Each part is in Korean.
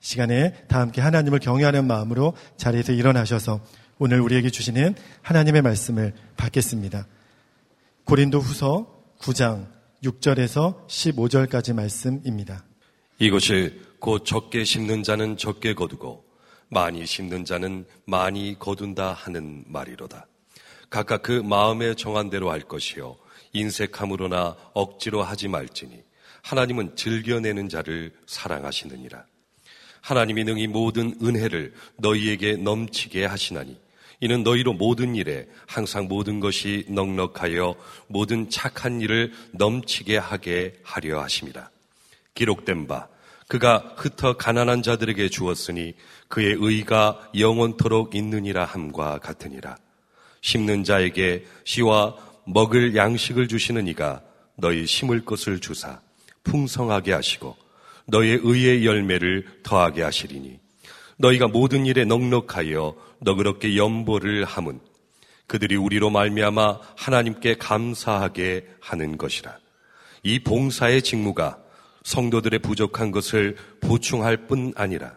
시간에 다 함께 하나님을 경외하는 마음으로 자리에서 일어나셔서 오늘 우리에게 주시는 하나님의 말씀을 받겠습니다. 고린도 후서 9장 6절에서 15절까지 말씀입니다. 이것이 곧 적게 심는 자는 적게 거두고 많이 심는 자는 많이 거둔다 하는 말이로다. 각각 그 마음에 정한 대로 할 것이요 인색함으로나 억지로 하지 말지니 하나님은 즐겨내는 자를 사랑하시느니라. 하나님이 능히 모든 은혜를 너희에게 넘치게 하시나니 이는 너희로 모든 일에 항상 모든 것이 넉넉하여 모든 착한 일을 넘치게 하게 하려 하심이라. 기록된 바 그가 흩어 가난한 자들에게 주었으니 그의 의가 영원토록 있느니라 함과 같으니라. 심는 자에게 시와 먹을 양식을 주시는 이가 너희 심을 것을 주사 풍성하게 하시고 너희의 의의 열매를 더하게 하시리니 너희가 모든 일에 넉넉하여 너그럽게 연보를 함은 그들이 우리로 말미암아 하나님께 감사하게 하는 것이라. 이 봉사의 직무가 성도들의 부족한 것을 보충할 뿐 아니라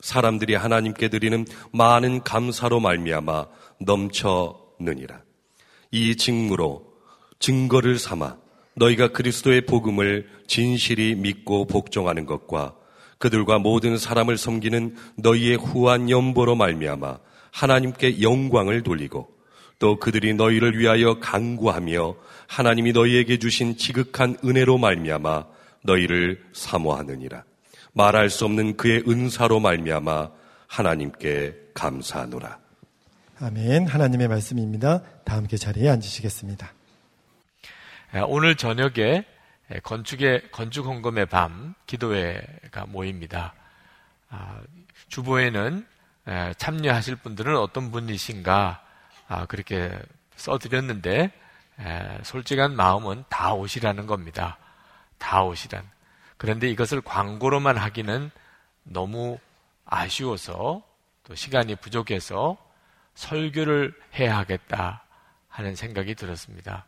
사람들이 하나님께 드리는 많은 감사로 말미암아 넘쳐느니라. 이 직무로 증거를 삼아 너희가 그리스도의 복음을 진실이 믿고 복종하는 것과 그들과 모든 사람을 섬기는 너희의 후한 연보로 말미암아 하나님께 영광을 돌리고 또 그들이 너희를 위하여 강구하며 하나님이 너희에게 주신 지극한 은혜로 말미암아 너희를 사모하느니라 말할 수 없는 그의 은사로 말미암아 하나님께 감사하노라 아멘 하나님의 말씀입니다. 다 함께 자리에 앉으시겠습니다. 오늘 저녁에 건축의 건축 헌금의 밤 기도회가 모입니다. 아, 주보에는 참여하실 분들은 어떤 분이신가 아, 그렇게 써드렸는데 솔직한 마음은 다 오시라는 겁니다. 다 오시란. 그런데 이것을 광고로만 하기는 너무 아쉬워서 또 시간이 부족해서 설교를 해야 하겠다 하는 생각이 들었습니다.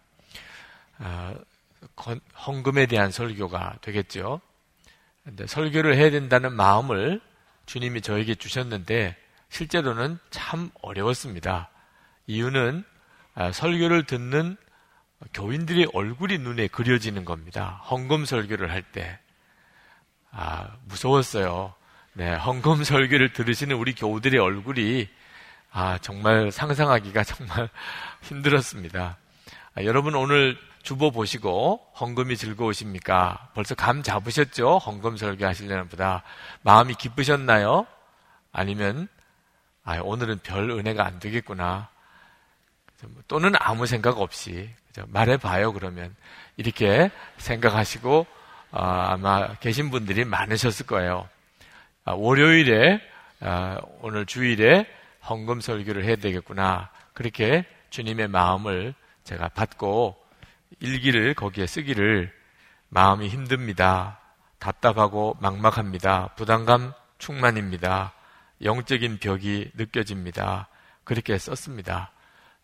아, 헌금에 대한 설교가 되겠죠. 설교를 해야 된다는 마음을 주님이 저에게 주셨는데 실제로는 참 어려웠습니다. 이유는 아, 설교를 듣는 교인들의 얼굴이 눈에 그려지는 겁니다. 헌금 설교를 할 때. 아, 무서웠어요. 네, 헌금 설교를 들으시는 우리 교우들의 얼굴이 아, 정말 상상하기가 정말 힘들었습니다. 아, 여러분 오늘 주보 보시고 헌금이 즐거우십니까? 벌써 감 잡으셨죠? 헌금 설교 하시려는 보다 마음이 기쁘셨나요? 아니면 아, 오늘은 별 은혜가 안 되겠구나. 또는 아무 생각 없이 말해봐요 그러면 이렇게 생각하시고 어, 아마 계신 분들이 많으셨을 거예요. 아, 월요일에 아, 오늘 주일에 헌금 설교를 해야 되겠구나 그렇게 주님의 마음을 제가 받고 일기를 거기에 쓰기를 마음이 힘듭니다. 답답하고 막막합니다. 부담감 충만입니다. 영적인 벽이 느껴집니다. 그렇게 썼습니다.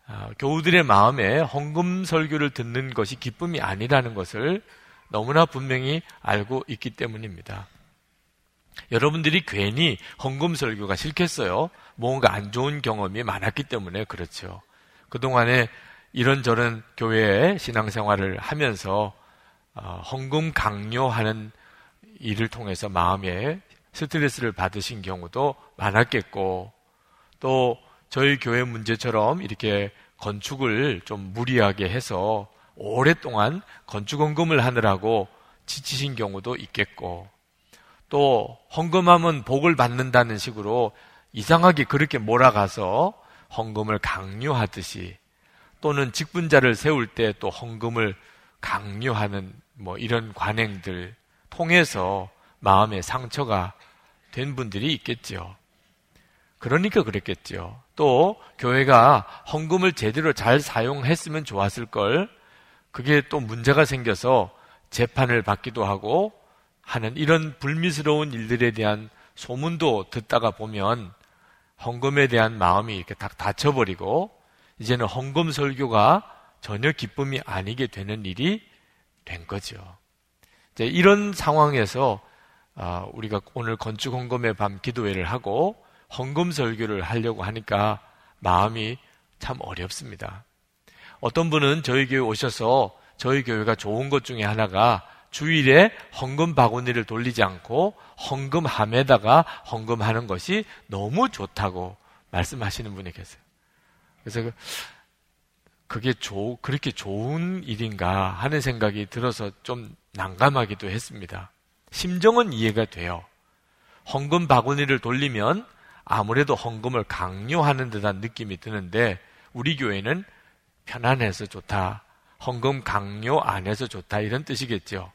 아, 교우들의 마음에 헌금 설교를 듣는 것이 기쁨이 아니라는 것을 너무나 분명히 알고 있기 때문입니다. 여러분들이 괜히 헌금 설교가 싫겠어요? 뭔가 안 좋은 경험이 많았기 때문에 그렇죠. 그동안에 이런저런 교회의 신앙생활을 하면서 어, 헌금 강요하는 일을 통해서 마음에 스트레스를 받으신 경우도 많았겠고 또 저희 교회 문제처럼 이렇게 건축을 좀 무리하게 해서 오랫동안 건축 헌금을 하느라고 지치신 경우도 있겠고 또 헌금하면 복을 받는다는 식으로 이상하게 그렇게 몰아가서 헌금을 강요하듯이 또는 직분자를 세울 때 또 헌금을 강요하는 뭐 이런 관행들 통해서 마음의 상처가 된 분들이 있겠죠. 그러니까 그랬겠죠. 또 교회가 헌금을 제대로 잘 사용했으면 좋았을 걸 그게 또 문제가 생겨서 재판을 받기도 하고 하는 이런 불미스러운 일들에 대한 소문도 듣다가 보면 헌금에 대한 마음이 이렇게 딱 닫혀버리고 이제는 헌금 설교가 전혀 기쁨이 아니게 되는 일이 된 거죠. 이제 이런 상황에서 어, 우리가 오늘 건축 헌금의 밤 기도회를 하고 헌금 설교를 하려고 하니까 마음이 참 어렵습니다. 어떤 분은 저희 교회 오셔서 저희 교회가 좋은 것 중에 하나가 주일에 헌금 바구니를 돌리지 않고 헌금함에다가 헌금하는 것이 너무 좋다고 말씀하시는 분이 계세요. 그래서 그, 그게 조, 그렇게 좋은 일인가 하는 생각이 들어서 좀 난감하기도 했습니다. 심정은 이해가 돼요. 헌금 바구니를 돌리면 아무래도 헌금을 강요하는 듯한 느낌이 드는데 우리 교회는 편안해서 좋다. 헌금 강요 안 해서 좋다. 이런 뜻이겠죠.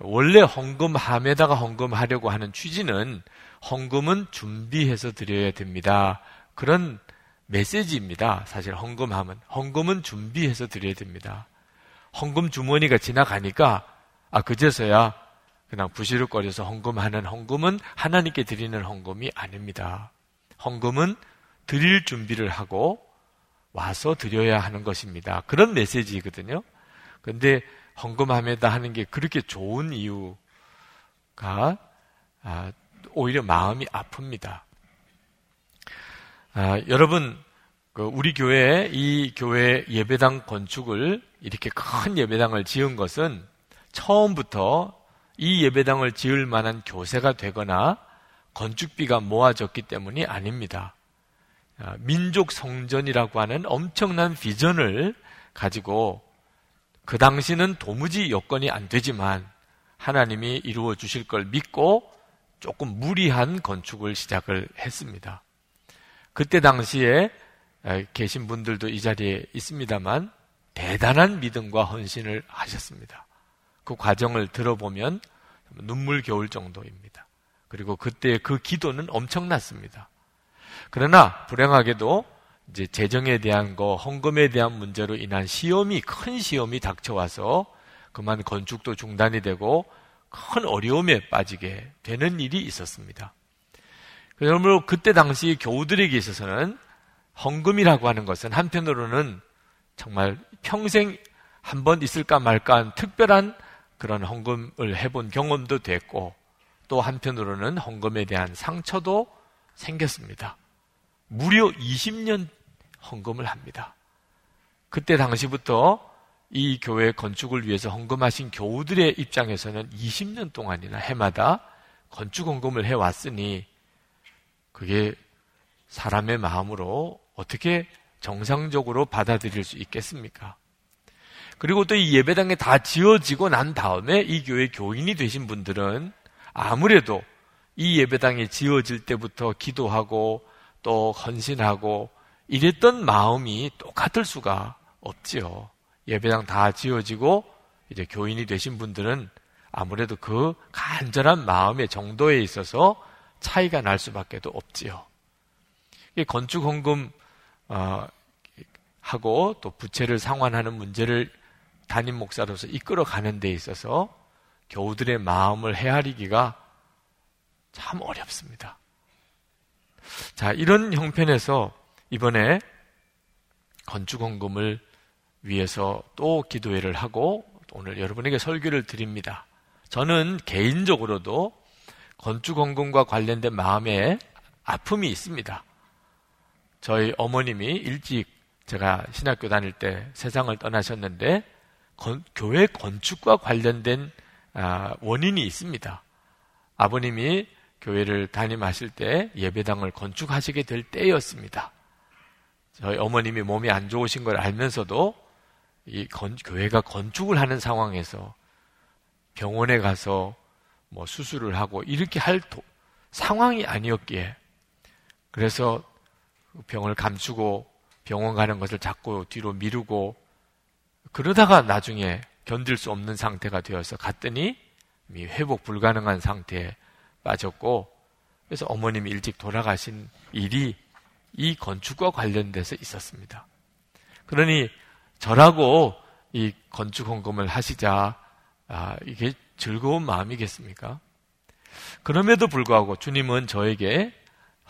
원래 헌금함에다가 헌금하려고 하는 취지는 헌금은 준비해서 드려야 됩니다. 그런 메시지입니다. 사실 헌금함은. 헌금은 준비해서 드려야 됩니다. 헌금 주머니가 지나가니까, 아, 그제서야 그냥 부시럭거려서 헌금하는 헌금은 하나님께 드리는 헌금이 아닙니다. 헌금은 드릴 준비를 하고 와서 드려야 하는 것입니다. 그런 메시지거든요. 근데 헌금함에다 하는 게 그렇게 좋은 이유가 아, 오히려 마음이 아픕니다. 아, 여러분, 그 우리 교회 이 교회 예배당 건축을 이렇게 큰 예배당을 지은 것은 처음부터 이 예배당을 지을 만한 교세가 되거나 건축비가 모아졌기 때문이 아닙니다. 아, 민족 성전이라고 하는 엄청난 비전을 가지고 그 당시는 도무지 여건이 안 되지만 하나님이 이루어 주실 걸 믿고 조금 무리한 건축을 시작을 했습니다. 그때 당시에 계신 분들도 이 자리에 있습니다만 대단한 믿음과 헌신을 하셨습니다. 그 과정을 들어보면 눈물 겨울 정도입니다. 그리고 그때 그 기도는 엄청났습니다. 그러나 불행하게도 이제 재정에 대한 거, 헌금에 대한 문제로 인한 시험이 큰 시험이 닥쳐와서 그만 건축도 중단이 되고 큰 어려움에 빠지게 되는 일이 있었습니다. 그러므로 그때 당시 교우들에게 있어서는 헌금이라고 하는 것은 한편으로는 정말 평생 한 번 있을까 말까 한 특별한 그런 헌금을 해본 경험도 됐고 또 한편으로는 헌금에 대한 상처도 생겼습니다. 무려 20년 헌금을 합니다. 그때 당시부터 이 교회 건축을 위해서 헌금하신 교우들의 입장에서는 20년 동안이나 해마다 건축 헌금을 해왔으니 그게 사람의 마음으로 어떻게 정상적으로 받아들일 수 있겠습니까? 그리고 또 이 예배당에 다 지어지고 난 다음에 이 교회 교인이 되신 분들은 아무래도 이 예배당이 지어질 때부터 기도하고 또 헌신하고 이랬던 마음이 똑같을 수가 없지요. 예배당 다 지어지고 이제 교인이 되신 분들은 아무래도 그 간절한 마음의 정도에 있어서 차이가 날 수밖에 없지요. 건축 헌금 어, 하고 또 부채를 상환하는 문제를 담임 목사로서 이끌어 가는 데 있어서 교우들의 마음을 헤아리기가 참 어렵습니다. 자, 이런 형편에서 이번에 건축 헌금을 위해서 또 기도회를 하고 오늘 여러분에게 설교를 드립니다. 저는 개인적으로도 건축헌금과 관련된 마음에 아픔이 있습니다. 저희 어머님이 일찍 제가 신학교 다닐 때 세상을 떠나셨는데 건, 교회 건축과 관련된 아, 원인이 있습니다. 아버님이 교회를 담임하실 때 예배당을 건축하시게 될 때였습니다. 저희 어머님이 몸이 안 좋으신 걸 알면서도 이 건, 교회가 건축을 하는 상황에서 병원에 가서 뭐 수술을 하고 이렇게 할 도, 상황이 아니었기에 그래서 병을 감추고 병원 가는 것을 자꾸 뒤로 미루고 그러다가 나중에 견딜 수 없는 상태가 되어서 갔더니 회복 불가능한 상태에 빠졌고 그래서 어머님이 일찍 돌아가신 일이 이 건축과 관련돼서 있었습니다. 그러니 저라고 이 건축 헌금을 하시자 아, 이게 즐거운 마음이겠습니까? 그럼에도 불구하고 주님은 저에게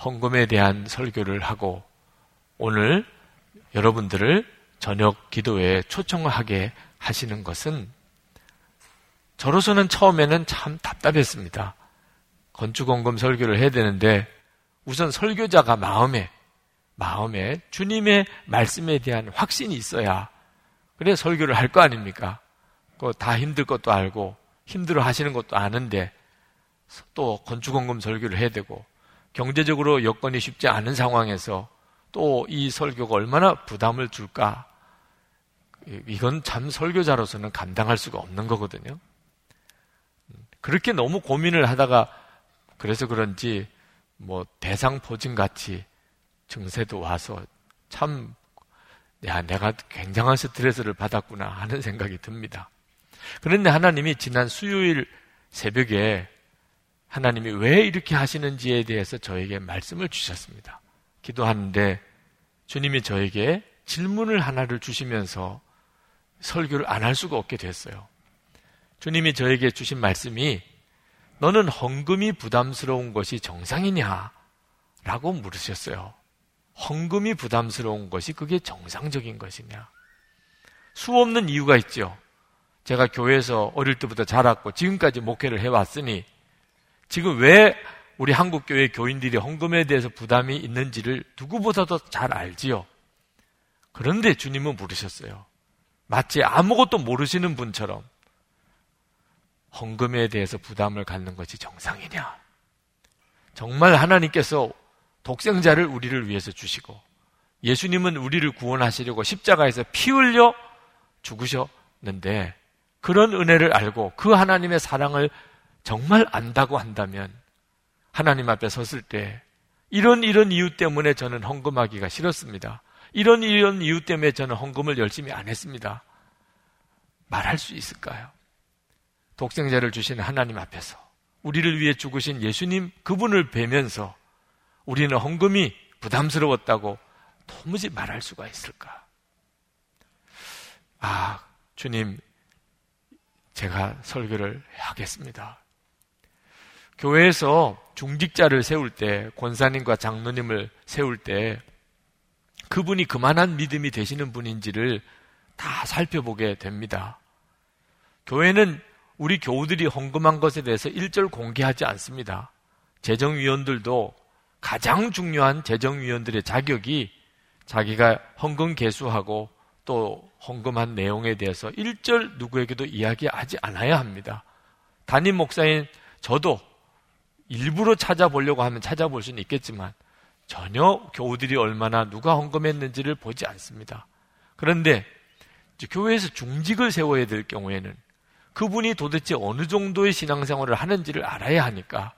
헌금에 대한 설교를 하고 오늘 여러분들을 저녁 기도에 초청하게 하시는 것은 저로서는 처음에는 참 답답했습니다. 건축원금 설교를 해야 되는데 우선 설교자가 마음에 마음에 주님의 말씀에 대한 확신이 있어야 그래 설교를 할 거 아닙니까? 다 힘들 것도 알고 힘들어 하시는 것도 아는데 또 건축원금 설교를 해야 되고 경제적으로 여건이 쉽지 않은 상황에서 또 이 설교가 얼마나 부담을 줄까? 이건 참 설교자로서는 감당할 수가 없는 거거든요. 그렇게 너무 고민을 하다가 그래서 그런지 뭐 대상포진 같이 증세도 와서 참 야, 내가 굉장한 스트레스를 받았구나 하는 생각이 듭니다. 그런데 하나님이 지난 수요일 새벽에 하나님이 왜 이렇게 하시는지에 대해서 저에게 말씀을 주셨습니다. 기도하는데 주님이 저에게 질문을 하나를 주시면서 설교를 안 할 수가 없게 됐어요. 주님이 저에게 주신 말씀이 너는 헌금이 부담스러운 것이 정상이냐? 라고 물으셨어요. 헌금이 부담스러운 것이 그게 정상적인 것이냐? 수 없는 이유가 있죠. 제가 교회에서 어릴 때부터 자랐고 지금까지 목회를 해왔으니 지금 왜 우리 한국교회 교인들이 헌금에 대해서 부담이 있는지를 누구보다도 잘 알지요. 그런데 주님은 물으셨어요. 마치 아무것도 모르시는 분처럼 헌금에 대해서 부담을 갖는 것이 정상이냐? 정말 하나님께서 독생자를 우리를 위해서 주시고 예수님은 우리를 구원하시려고 십자가에서 피 흘려 죽으셨는데 그런 은혜를 알고 그 하나님의 사랑을 정말 안다고 한다면 하나님 앞에 섰을 때 이런 이런 이유 때문에 저는 헌금하기가 싫었습니다. 이런 이런 이유 때문에 저는 헌금을 열심히 안 했습니다. 말할 수 있을까요? 독생자를 주신 하나님 앞에서 우리를 위해 죽으신 예수님 그분을 뵈면서 우리는 헌금이 부담스러웠다고 도무지 말할 수가 있을까? 아, 주님, 제가 설교를 하겠습니다. 교회에서 중직자를 세울 때, 권사님과 장로님을 세울 때, 그분이 그만한 믿음이 되시는 분인지를 다 살펴보게 됩니다. 교회는 우리 교우들이 헌금한 것에 대해서 일절 공개하지 않습니다. 재정위원들도 가장 중요한 재정위원들의 자격이 자기가 헌금 개수하고 또 헌금한 내용에 대해서 일절 누구에게도 이야기하지 않아야 합니다. 담임 목사인 저도 일부러 찾아보려고 하면 찾아볼 수는 있겠지만 전혀 교우들이 얼마나 누가 헌금했는지를 보지 않습니다. 그런데 교회에서 중직을 세워야 될 경우에는 그분이 도대체 어느 정도의 신앙생활을 하는지를 알아야 하니까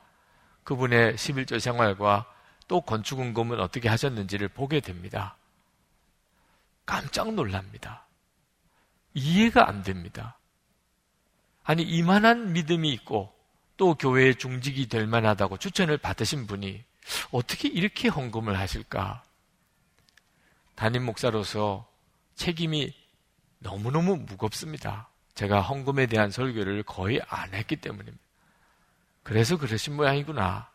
그분의 11조 생활과 또 건축은금은 어떻게 하셨는지를 보게 됩니다. 깜짝 놀랍니다. 이해가 안 됩니다. 아니, 이만한 믿음이 있고 또 교회의 중직이 될 만하다고 추천을 받으신 분이 어떻게 이렇게 헌금을 하실까? 담임 목사로서 책임이 너무너무 무겁습니다. 제가 헌금에 대한 설교를 거의 안 했기 때문입니다. 그래서 그러신 모양이구나.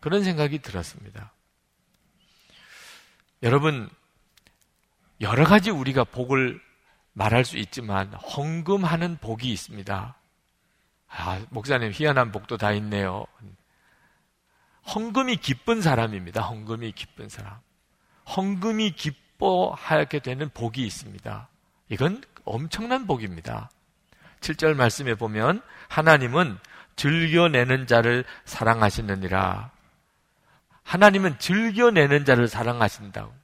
그런 생각이 들었습니다. 여러분, 여러 가지 우리가 복을 말할 수 있지만 헌금하는 복이 있습니다. 아, 목사님 희한한 복도 다 있네요. 헌금이 기쁜 사람입니다. 헌금이 기쁜 사람. 헌금이 기뻐하게 되는 복이 있습니다. 이건 엄청난 복입니다. 7절 말씀에 보면 하나님은 즐겨내는 자를 사랑하시느니라. 하나님은 즐겨내는 자를 사랑하신다고.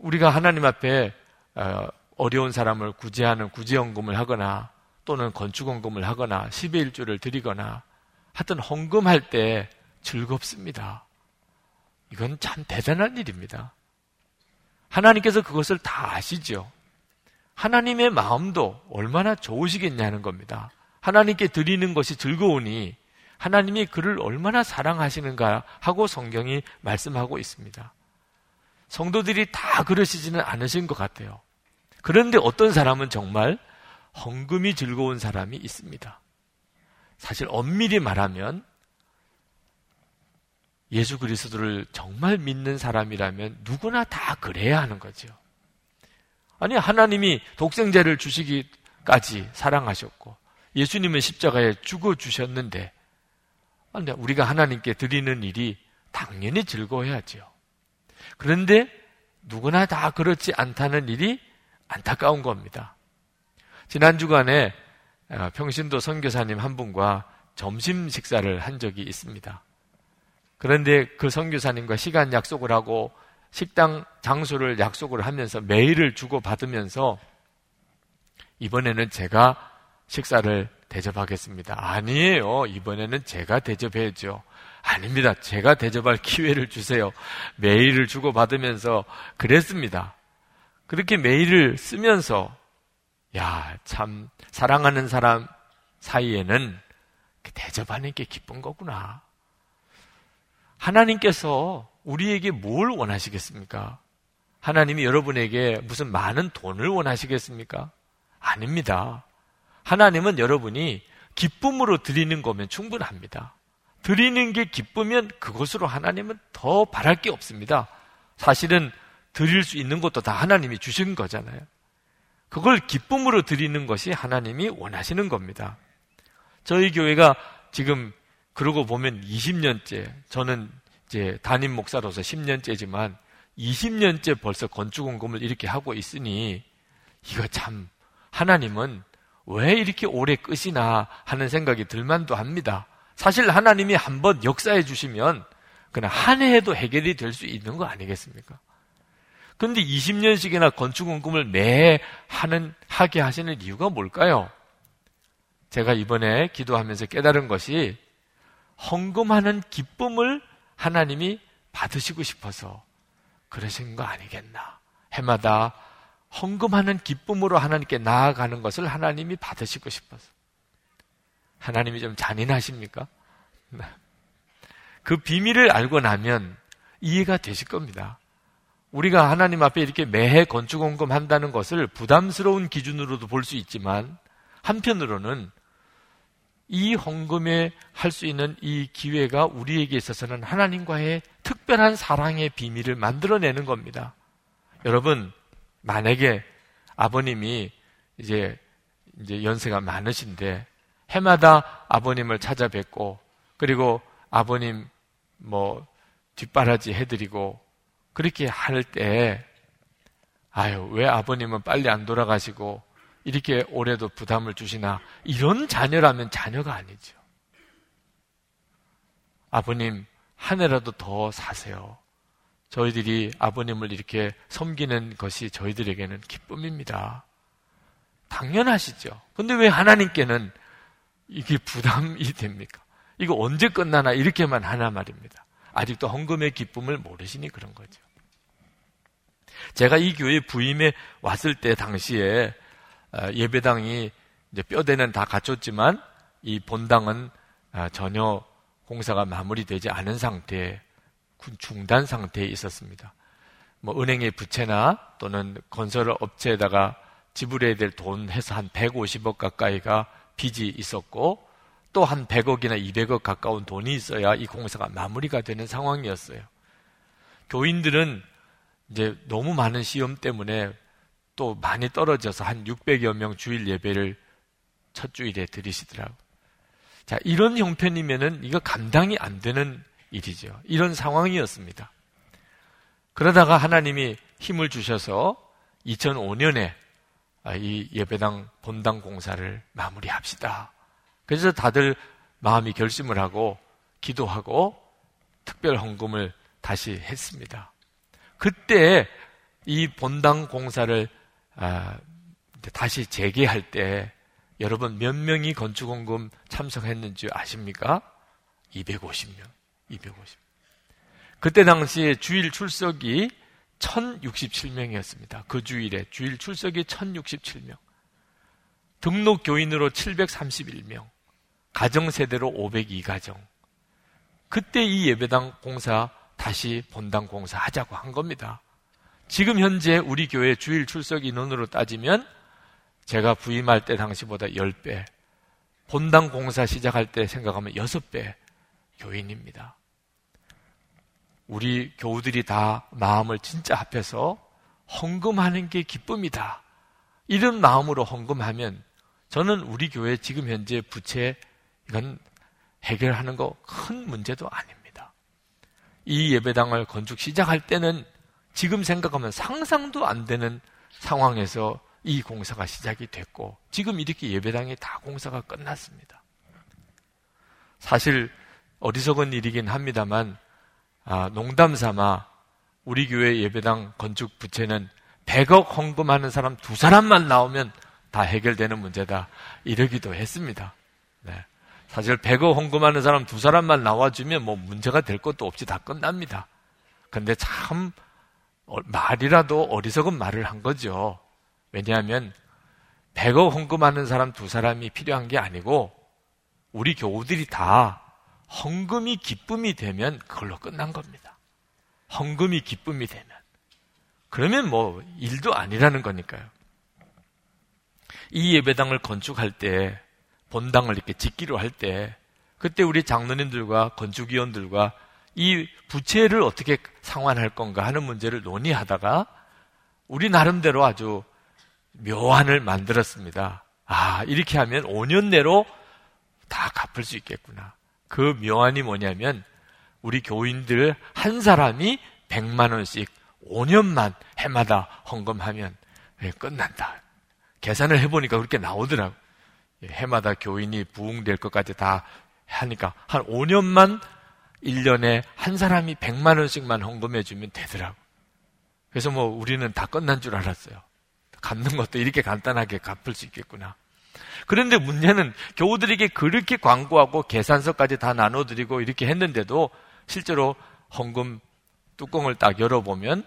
우리가 하나님 앞에 어, 어려운 사람을 구제하는 구제헌금을 하거나 또는 건축헌금을 하거나 10의 1조를 드리거나 하여튼 헌금할 때 즐겁습니다. 이건 참 대단한 일입니다. 하나님께서 그것을 다 아시죠. 하나님의 마음도 얼마나 좋으시겠냐는 겁니다. 하나님께 드리는 것이 즐거우니 하나님이 그를 얼마나 사랑하시는가 하고 성경이 말씀하고 있습니다. 성도들이 다 그러시지는 않으신 것 같아요. 그런데 어떤 사람은 정말 헌금이 즐거운 사람이 있습니다. 사실 엄밀히 말하면 예수 그리스도를 정말 믿는 사람이라면 누구나 다 그래야 하는 거죠. 아니, 하나님이 독생자를 주시기까지 사랑하셨고, 예수님은 십자가에 죽어 주셨는데, 근데 우리가 하나님께 드리는 일이 당연히 즐거워야지요. 그런데 누구나 다 그렇지 않다는 일이 안타까운 겁니다. 지난 주간에 어, 평신도 선교사님 한 분과 점심 식사를 한 적이 있습니다. 그런데 그 선교사님과 시간 약속을 하고 식당 장소를 약속을 하면서 메일을 주고 받으면서 이번에는 제가 식사를 대접하겠습니다. 아니에요. 이번에는 제가 대접해야죠. 아닙니다. 제가 대접할 기회를 주세요. 메일을 주고 받으면서 그랬습니다. 그렇게 메일을 쓰면서 야, 참 사랑하는 사람 사이에는 대접하는 게 기쁜 거구나. 하나님께서 우리에게 뭘 원하시겠습니까? 하나님이 여러분에게 무슨 많은 돈을 원하시겠습니까? 아닙니다. 하나님은 여러분이 기쁨으로 드리는 거면 충분합니다. 드리는 게 기쁘면 그것으로 하나님은 더 바랄 게 없습니다. 사실은 드릴 수 있는 것도 다 하나님이 주신 거잖아요. 그걸 기쁨으로 드리는 것이 하나님이 원하시는 겁니다. 저희 교회가 지금 그러고 보면 20년째, 저는 이제 담임 목사로서 10년째지만 20년째 벌써 건축 원금을 이렇게 하고 있으니 이거 참 하나님은 왜 이렇게 오래 끝이나 하는 생각이 들만도 합니다. 사실 하나님이 한 번 역사해 주시면 그냥 한 해에도 해결이 될 수 있는 거 아니겠습니까? 근데 20년씩이나 건축원금을 매 하는, 하게 하시는 이유가 뭘까요? 제가 이번에 기도하면서 깨달은 것이 헌금하는 기쁨을 하나님이 받으시고 싶어서 그러신 거 아니겠나. 해마다 헌금하는 기쁨으로 하나님께 나아가는 것을 하나님이 받으시고 싶어서. 하나님이 좀 잔인하십니까? 네. 그 비밀을 알고 나면 이해가 되실 겁니다. 우리가 하나님 앞에 이렇게 매해 건축원금 한다는 것을 부담스러운 기준으로도 볼 수 있지만 한편으로는 이 헌금에 할 수 있는 이 기회가 우리에게 있어서는 하나님과의 특별한 사랑의 비밀을 만들어내는 겁니다. 여러분, 만약에 아버님이 이제, 이제 연세가 많으신데 해마다 아버님을 찾아뵙고 그리고 아버님 뭐 뒷바라지 해드리고 그렇게 할 때 아유 왜 아버님은 빨리 안 돌아가시고 이렇게 올해도 부담을 주시나 이런 자녀라면 자녀가 아니죠. 아버님 한 해라도 더 사세요. 저희들이 아버님을 이렇게 섬기는 것이 저희들에게는 기쁨입니다. 당연하시죠. 근데 왜 하나님께는 이게 부담이 됩니까? 이거 언제 끝나나 이렇게만 하나 말입니다. 아직도 헌금의 기쁨을 모르시니 그런 거죠. 제가 이 교회 부임에 왔을 때 당시에 어, 예배당이 이제 뼈대는 다 갖췄지만 이 본당은 어, 전혀 공사가 마무리되지 않은 상태, 중단 상태에 있었습니다. 뭐 은행의 부채나 또는 건설 업체에다가 지불해야 될 돈 해서 한 150억 가까이가 빚이 있었고 또 한 100억이나 200억 가까운 돈이 있어야 이 공사가 마무리가 되는 상황이었어요. 교인들은 이제 너무 많은 시험 때문에 또 많이 떨어져서 한 600여 명 주일 예배를 첫 주일에 드리시더라고요. 자, 이런 형편이면은 이거 감당이 안 되는 일이죠. 이런 상황이었습니다. 그러다가 하나님이 힘을 주셔서 2005년에 아, 이 예배당 본당 공사를 마무리합시다. 그래서 다들 마음이 결심을 하고 기도하고 특별 헌금을 다시 했습니다. 그때 이 본당 공사를 아, 다시 재개할 때 여러분 몇 명이 건축원금 참석했는지 아십니까? 250명. 250. 그때 당시에 주일 출석이 1067명이었습니다. 그 주일에 주일 출석이 1067명. 등록 교인으로 731명. 가정 세대로 502가정. 그때 이 예배당 공사 다시 본당 공사 하자고 한 겁니다. 지금 현재 우리 교회 주일 출석 인원으로 따지면 제가 부임할 때 당시보다 10배, 본당 공사 시작할 때 생각하면 6배 교인입니다. 우리 교우들이 다 마음을 진짜 합해서 헌금하는 게 기쁨이다. 이런 마음으로 헌금하면 저는 우리 교회 지금 현재 부채 이건 해결하는 거 큰 문제도 아닙니다. 이 예배당을 건축 시작할 때는 지금 생각하면 상상도 안 되는 상황에서 이 공사가 시작이 됐고 지금 이렇게 예배당이 다 공사가 끝났습니다. 사실 어리석은 일이긴 합니다만 아, 농담 삼아 우리 교회 예배당 건축 부채는 100억 헌금하는 사람 두 사람만 나오면 다 해결되는 문제다 이러기도 했습니다. 네. 사실 100억 헌금하는 사람 두 사람만 나와주면 뭐 문제가 될 것도 없이 다 끝납니다. 근데 참 어, 말이라도 어리석은 말을 한 거죠. 왜냐하면 100억 헌금하는 사람 두 사람이 필요한 게 아니고 우리 교우들이 다 헌금이 기쁨이 되면 그걸로 끝난 겁니다. 헌금이 기쁨이 되면. 그러면 뭐 일도 아니라는 거니까요. 이 예배당을 건축할 때 본당을 이렇게 짓기로 할 때 그때 우리 장로님들과 건축위원들과 이 부채를 어떻게 상환할 건가 하는 문제를 논의하다가 우리 나름대로 아주 묘안을 만들었습니다. 아, 이렇게 하면 5년 내로 다 갚을 수 있겠구나. 그 묘안이 뭐냐면 우리 교인들 한 사람이 100만 원씩 5년만 해마다 헌금하면 예, 끝난다. 계산을 해보니까 그렇게 나오더라고. 예, 해마다 교인이 부흥될 것까지 다 하니까 한 5년만 1년에 한 사람이 100만 원씩만 헌금해 주면 되더라고. 그래서 뭐 우리는 다 끝난 줄 알았어요. 갚는 것도 이렇게 간단하게 갚을 수 있겠구나. 그런데 문제는 교우들에게 그렇게 광고하고 계산서까지 다 나눠드리고 이렇게 했는데도 실제로 헌금 뚜껑을 딱 열어보면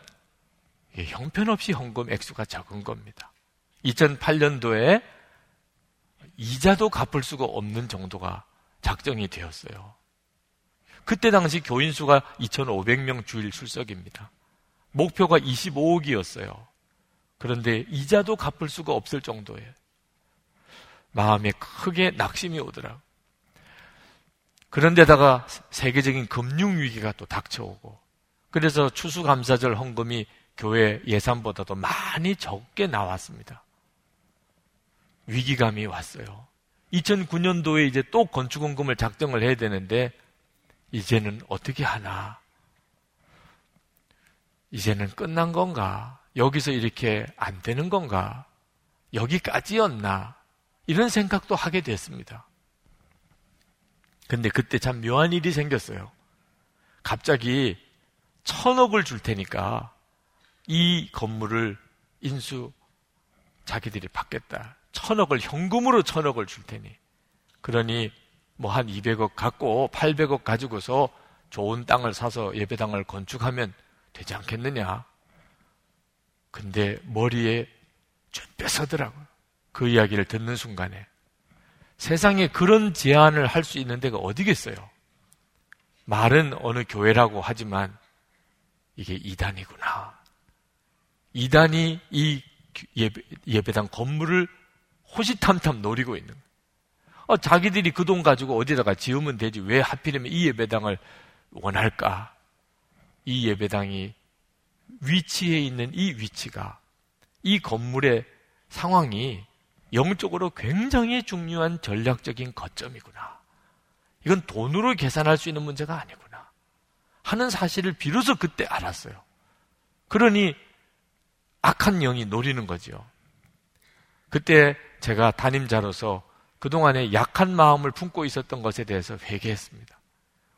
형편없이 헌금 액수가 적은 겁니다. 2008년도에 이자도 갚을 수가 없는 정도가 작정이 되었어요. 그때 당시 교인 수가 2,500명 주일 출석입니다. 목표가 25억이었어요. 그런데 이자도 갚을 수가 없을 정도예요. 마음에 크게 낙심이 오더라고. 그런데다가 세계적인 금융 위기가 또 닥쳐오고 그래서 추수감사절 헌금이 교회 예산보다도 많이 적게 나왔습니다. 위기감이 왔어요. 2009년도에 이제 또 건축헌금을 작정을 해야 되는데 이제는 어떻게 하나? 이제는 끝난 건가? 여기서 이렇게 안 되는 건가? 여기까지였나? 이런 생각도 하게 됐습니다. 근데 그때 참 묘한 일이 생겼어요. 갑자기 천억을 줄 테니까 이 건물을 인수 자기들이 받겠다. 천억을 현금으로 천억을 줄 테니. 그러니 뭐 한 200억 갖고 800억 가지고서 좋은 땅을 사서 예배당을 건축하면 되지 않겠느냐. 근데 머리에 좀 뺏어더라고요. 그 이야기를 듣는 순간에. 세상에 그런 제안을 할 수 있는 데가 어디겠어요? 말은 어느 교회라고 하지만 이게 이단이구나. 이단이 이 예배, 당 건물을 호시탐탐 노리고 있는 거예요. 어, 자기들이 그 돈 가지고 어디다가 지으면 되지. 왜 하필이면 이 예배당을 원할까? 이 예배당이 위치에 있는 이 위치가 이 건물의 상황이 영적으로 굉장히 중요한 전략적인 거점이구나. 이건 돈으로 계산할 수 있는 문제가 아니구나. 하는 사실을 비로소 그때 알았어요. 그러니 악한 영이 노리는 거죠. 그때 제가 담임자로서 그동안에 약한 마음을 품고 있었던 것에 대해서 회개했습니다.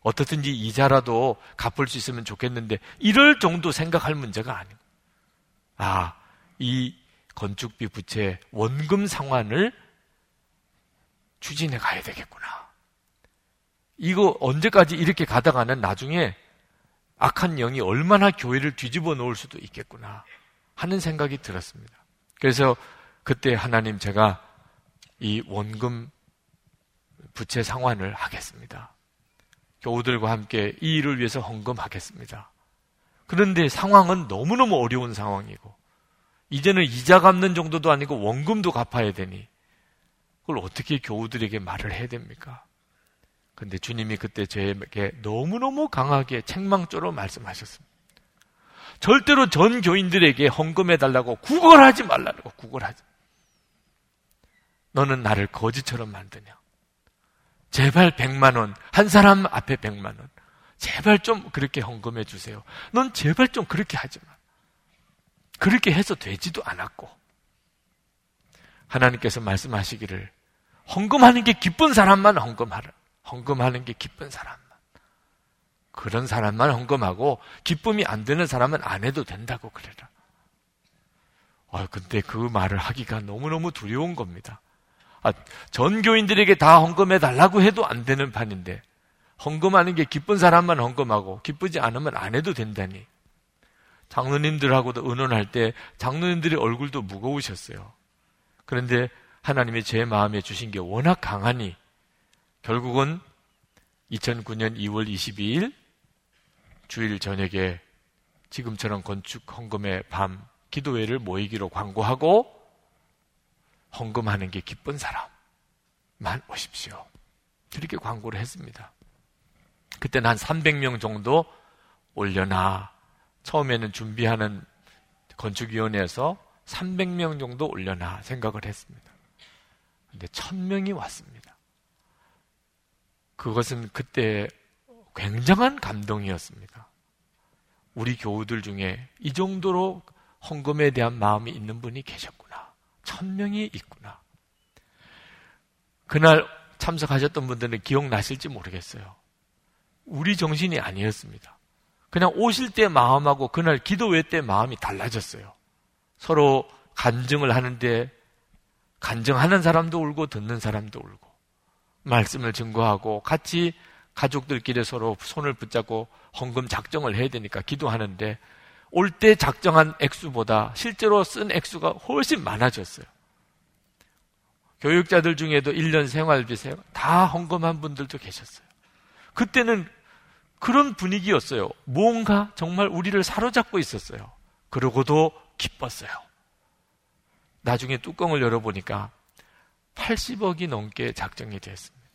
어떻든지 이자라도 갚을 수 있으면 좋겠는데 이럴 정도 생각할 문제가 아니고 아, 이 건축비 부채 원금 상환을 추진해 가야 되겠구나. 이거 언제까지 이렇게 가다가는 나중에 악한 영이 얼마나 교회를 뒤집어 놓을 수도 있겠구나 하는 생각이 들었습니다. 그래서 그때 하나님 제가 이 원금 부채 상환을 하겠습니다. 교우들과 함께 이 일을 위해서 헌금하겠습니다. 그런데 상황은 너무너무 어려운 상황이고 이제는 이자 갚는 정도도 아니고 원금도 갚아야 되니 그걸 어떻게 교우들에게 말을 해야 됩니까? 근데 주님이 그때 저에게 너무너무 강하게 책망조로 말씀하셨습니다. 절대로 전 교인들에게 헌금해 달라고 구걸하지 말라고 구걸하지. 너는 나를 거지처럼 만드냐? 제발 100만 원. 한 사람 앞에 100만 원. 제발 좀 그렇게 헌금해 주세요. 넌 제발 좀 그렇게 하지 마. 그렇게 해서 되지도 않았고. 하나님께서 말씀하시기를 헌금하는 게 기쁜 사람만 헌금하라. 헌금하는 게 기쁜 사람만. 그런 사람만 헌금하고 기쁨이 안 되는 사람은 안 해도 된다고 그래라. 아, 근데 그 말을 하기가 너무너무 두려운 겁니다. 아, 전 교인들에게 다 헌금해 달라고 해도 안 되는 판인데 헌금하는 게 기쁜 사람만 헌금하고 기쁘지 않으면 안 해도 된다니. 장로님들하고도 의논할 때 장로님들의 얼굴도 무거우셨어요. 그런데 하나님이 제 마음에 주신 게 워낙 강하니 결국은 2009년 2월 22일 주일 저녁에 지금처럼 건축 헌금의 밤 기도회를 모이기로 광고하고 헌금하는 게 기쁜 사람만 오십시오. 그렇게 광고를 했습니다. 그때는 한 300명 정도 올려놔. 처음에는 준비하는 건축위원회에서 300명 정도 올려놔 생각을 했습니다. 근데 1000명이 왔습니다. 그것은 그때 굉장한 감동이었습니다. 우리 교우들 중에 이 정도로 헌금에 대한 마음이 있는 분이 계셨구나. 천 명이 있구나. 그날 참석하셨던 분들은 기억나실지 모르겠어요. 우리 정신이 아니었습니다. 그냥 오실 때 마음하고 그날 기도회 때 마음이 달라졌어요. 서로 간증을 하는데 간증하는 사람도 울고 듣는 사람도 울고 말씀을 증거하고 같이 가족들끼리 서로 손을 붙잡고 헌금 작정을 해야 되니까 기도하는데 올 때 작정한 액수보다 실제로 쓴 액수가 훨씬 많아졌어요. 교육자들 중에도 1년 생활비 다 헌금한 분들도 계셨어요. 그때는 그런 분위기였어요. 뭔가 정말 우리를 사로잡고 있었어요. 그러고도 기뻤어요. 나중에 뚜껑을 열어보니까 80억이 넘게 작정이 됐습니다.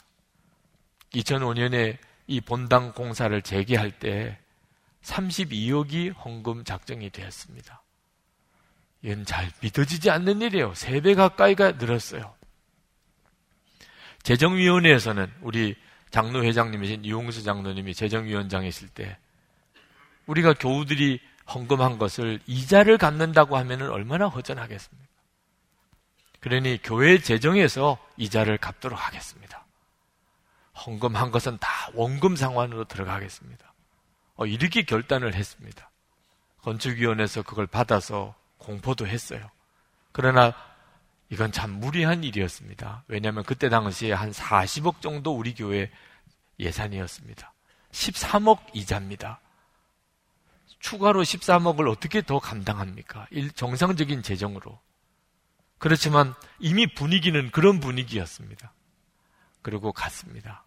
2005년에 이 본당 공사를 재개할 때 32억이 헌금 작정이 되었습니다. 이건 잘 믿어지지 않는 일이에요. 3배 가까이가 늘었어요. 재정위원회에서는 우리 장로 회장님이신 이용수 장로님이 재정위원장이실 때 우리가 교우들이 헌금한 것을 이자를 갚는다고 하면 얼마나 허전하겠습니까? 그러니 교회 재정에서 이자를 갚도록 하겠습니다. 헌금한 것은 다 원금 상환으로 들어가겠습니다. 어, 이렇게 결단을 했습니다. 건축위원회에서 그걸 받아서 공포도 했어요. 그러나 이건 참 무리한 일이었습니다. 왜냐하면 그때 당시에 한 40억 정도 우리 교회 예산이었습니다. 13억 이자입니다. 추가로 13억을 어떻게 더 감당합니까? 정상적인 재정으로. 그렇지만 이미 분위기는 그런 분위기였습니다. 그리고 갔습니다.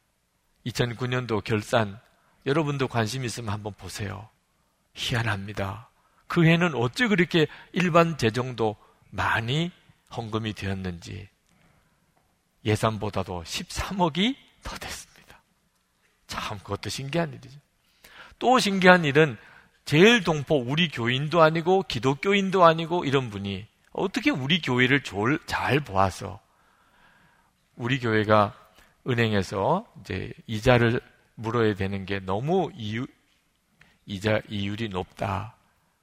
2009년도 결산, 여러분도 관심 있으면 한번 보세요. 희한합니다. 그 해는 어찌 그렇게 일반 재정도 많이 헌금이 되었는지 예산보다도 13억이 더 됐습니다. 참 그것도 신기한 일이죠. 또 신기한 일은 제일 동포 우리 교인도 아니고 기독교인도 아니고 이런 분이 어떻게 우리 교회를 잘 보아서 우리 교회가 은행에서 이제 이자를 물어야 되는 게 너무 이유, 이자 이율이 높다.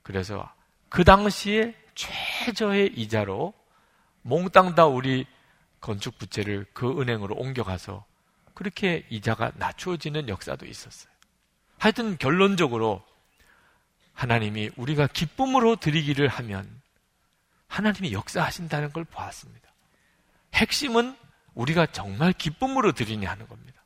그래서 그 당시에 최저의 이자로 몽땅 다 우리 건축 부채를 그 은행으로 옮겨가서 그렇게 이자가 낮추어지는 역사도 있었어요. 하여튼 결론적으로 하나님이 우리가 기쁨으로 드리기를 하면 하나님이 역사하신다는 걸 보았습니다. 핵심은 우리가 정말 기쁨으로 드리냐 하는 겁니다.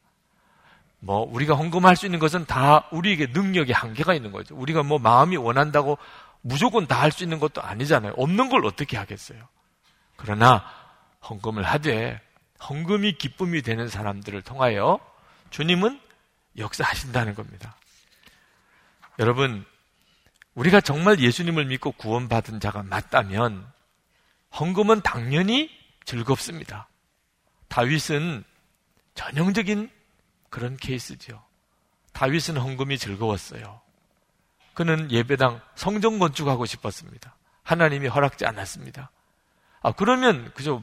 뭐 우리가 헌금할 수 있는 것은 다 우리에게 능력의 한계가 있는 거죠. 우리가 뭐 마음이 원한다고 무조건 다 할 수 있는 것도 아니잖아요. 없는 걸 어떻게 하겠어요? 그러나 헌금을 하되 헌금이 기쁨이 되는 사람들을 통하여 주님은 역사하신다는 겁니다. 여러분, 우리가 정말 예수님을 믿고 구원받은 자가 맞다면 헌금은 당연히 즐겁습니다. 다윗은 전형적인 그런 케이스죠. 다윗은 헌금이 즐거웠어요. 그는 예배당 성전 건축하고 싶었습니다. 하나님이 허락지 않았습니다. 아, 그러면 그저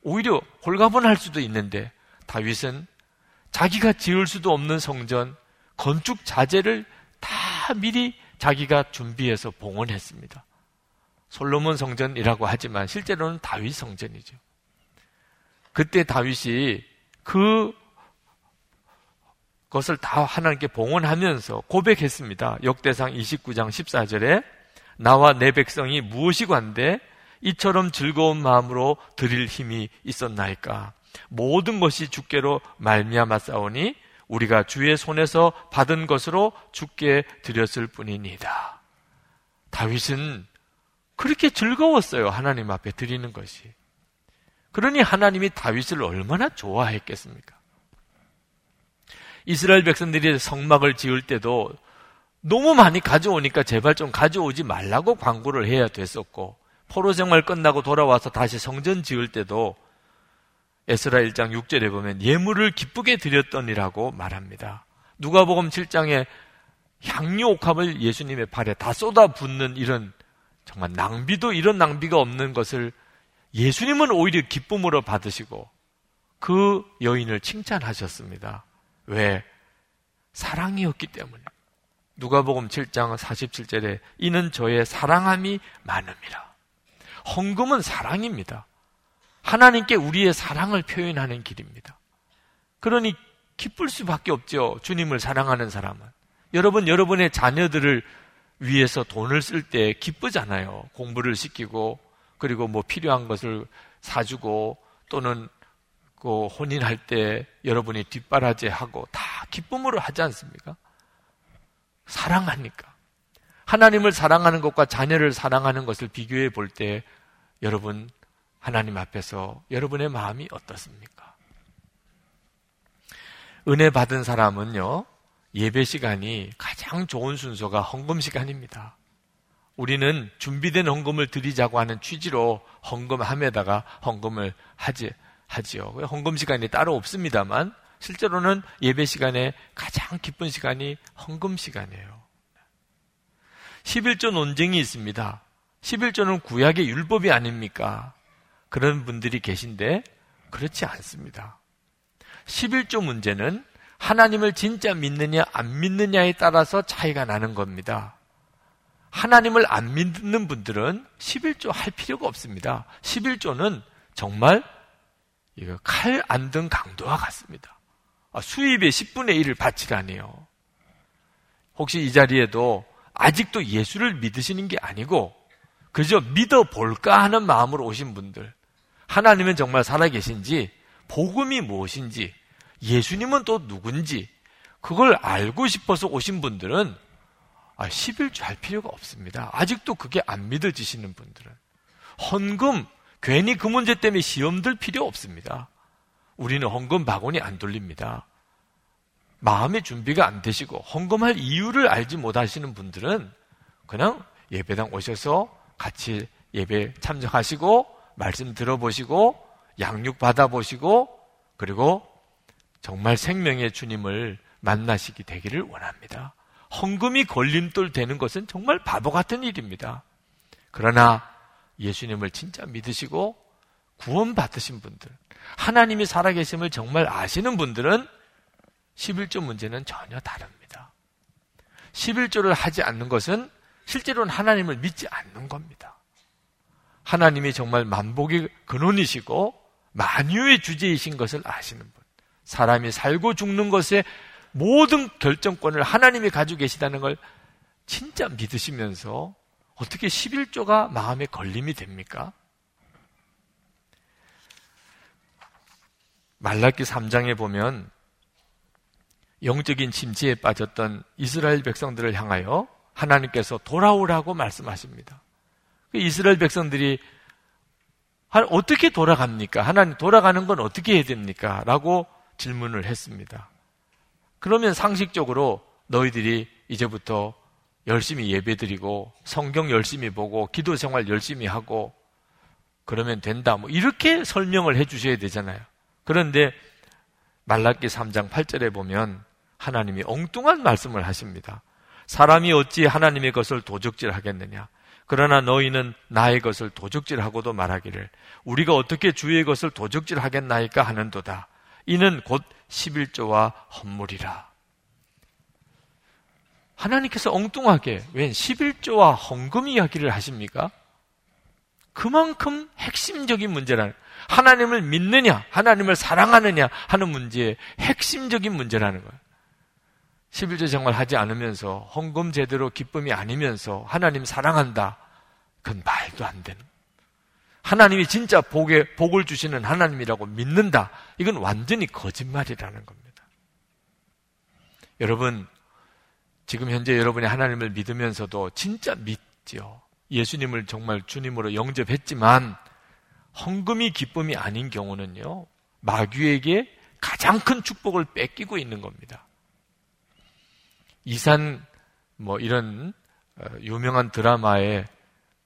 오히려 홀가분할 수도 있는데 다윗은 자기가 지을 수도 없는 성전, 건축 자재를 다 미리 자기가 준비해서 봉헌했습니다. 솔로몬 성전이라고 하지만 실제로는 다윗 성전이죠. 그때 다윗이 그 것을 다 하나님께 봉헌하면서 고백했습니다. 역대상 29장 14절에 나와 내 백성이 무엇이 관데 이처럼 즐거운 마음으로 드릴 힘이 있었나이까 모든 것이 주께로 말미암아 싸우니 우리가 주의 손에서 받은 것으로 주께 드렸을 뿐이니다. 다윗은 그렇게 즐거웠어요. 하나님 앞에 드리는 것이. 그러니 하나님이 다윗을 얼마나 좋아했겠습니까? 이스라엘 백성들이 성막을 지을 때도 너무 많이 가져오니까 제발 좀 가져오지 말라고 광고를 해야 됐었고 포로 생활 끝나고 돌아와서 다시 성전 지을 때도 에스라 1장 6절에 보면 예물을 기쁘게 드렸더니라고 말합니다. 누가복음 7장에 향유 옥합을 예수님의 발에 다 쏟아 붓는 이런 정말 낭비도 이런 낭비가 없는 것을 예수님은 오히려 기쁨으로 받으시고 그 여인을 칭찬하셨습니다. 왜? 사랑이었기 때문에. 누가복음 7장 47절에 이는 저의 사랑함이 많음이라. 헌금은 사랑입니다. 하나님께 우리의 사랑을 표현하는 길입니다. 그러니 기쁠 수밖에 없죠. 주님을 사랑하는 사람은. 여러분, 여러분의 자녀들을 위해서 돈을 쓸 때 기쁘잖아요. 공부를 시키고, 그리고 뭐 필요한 것을 사주고, 또는 그 혼인할 때 여러분이 뒷바라지하고 다 기쁨으로 하지 않습니까? 사랑하니까. 하나님을 사랑하는 것과 자녀를 사랑하는 것을 비교해 볼 때 여러분 하나님 앞에서 여러분의 마음이 어떻습니까? 은혜 받은 사람은요, 예배 시간이 가장 좋은 순서가 헌금 시간입니다. 우리는 준비된 헌금을 드리자고 하는 취지로 헌금함에다가 헌금을 하지, 하지요. 헌금 시간이 따로 없습니다만, 실제로는 예배 시간에 가장 기쁜 시간이 헌금 시간이에요. 11조 논쟁이 있습니다. 11조는 구약의 율법이 아닙니까? 그런 분들이 계신데 그렇지 않습니다. 11조 문제는 하나님을 진짜 믿느냐 안 믿느냐에 따라서 차이가 나는 겁니다. 하나님을 안 믿는 분들은 11조 할 필요가 없습니다. 11조는 정말 이거 칼 안 든 강도와 같습니다. 아, 수입의 10분의 1을 바치라니요. 혹시 이 자리에도 아직도 예수를 믿으시는 게 아니고 그저 믿어볼까 하는 마음으로 오신 분들 하나님은 정말 살아계신지, 복음이 무엇인지, 예수님은 또 누군지, 그걸 알고 싶어서 오신 분들은 아, 11주 할 필요가 없습니다. 아직도 그게 안 믿어지시는 분들은. 헌금, 괜히 그 문제 때문에 시험 들 필요 없습니다. 우리는 헌금 바구니 안 돌립니다. 마음의 준비가 안 되시고 헌금할 이유를 알지 못하시는 분들은 그냥 예배당 오셔서 같이 예배 참석하시고 말씀 들어보시고 양육 받아보시고 그리고 정말 생명의 주님을 만나시기 되기를 원합니다. 헌금이 걸림돌 되는 것은 정말 바보 같은 일입니다. 그러나 예수님을 진짜 믿으시고 구원 받으신 분들, 하나님이 살아계심을 정말 아시는 분들은 11조 문제는 전혀 다릅니다. 11조를 하지 않는 것은 실제로는 하나님을 믿지 않는 겁니다. 하나님이 정말 만복의 근원이시고 만유의 주제이신 것을 아시는 분. 사람이 살고 죽는 것에 모든 결정권을 하나님이 가지고 계시다는 걸 진짜 믿으시면서 어떻게 11조가 마음에 걸림이 됩니까? 말라기 3장에 보면 영적인 침체에 빠졌던 이스라엘 백성들을 향하여 하나님께서 돌아오라고 말씀하십니다. 그 이스라엘 백성들이 어떻게 돌아갑니까? 하나님 돌아가는 건 어떻게 해야 됩니까? 라고 질문을 했습니다. 그러면 상식적으로 너희들이 이제부터 열심히 예배드리고 성경 열심히 보고 기도 생활 열심히 하고 그러면 된다. 뭐 이렇게 설명을 해 주셔야 되잖아요. 그런데 말라기 3장 8절에 보면 하나님이 엉뚱한 말씀을 하십니다. 사람이 어찌 하나님의 것을 도적질 하겠느냐? 그러나 너희는 나의 것을 도적질하고도 말하기를 우리가 어떻게 주의 것을 도적질하겠나이까 하는도다. 이는 곧 11조와 헌물이라. 하나님께서 엉뚱하게 웬 11조와 헌금 이야기를 하십니까? 그만큼 핵심적인 문제라는 하나님을 믿느냐, 하나님을 사랑하느냐 하는 문제의 핵심적인 문제라는 거예요. 11조 정말 하지 않으면서 헌금 제대로 기쁨이 아니면서 하나님 사랑한다. 그건 말도 안 되는. 하나님이 진짜 복에, 복을 주시는 하나님이라고 믿는다. 이건 완전히 거짓말이라는 겁니다. 여러분, 지금 현재 여러분이 하나님을 믿으면서도 진짜 믿죠. 예수님을 정말 주님으로 영접했지만 헌금이 기쁨이 아닌 경우는요. 마귀에게 가장 큰 축복을 뺏기고 있는 겁니다. 이산 뭐 이런 어, 유명한 드라마의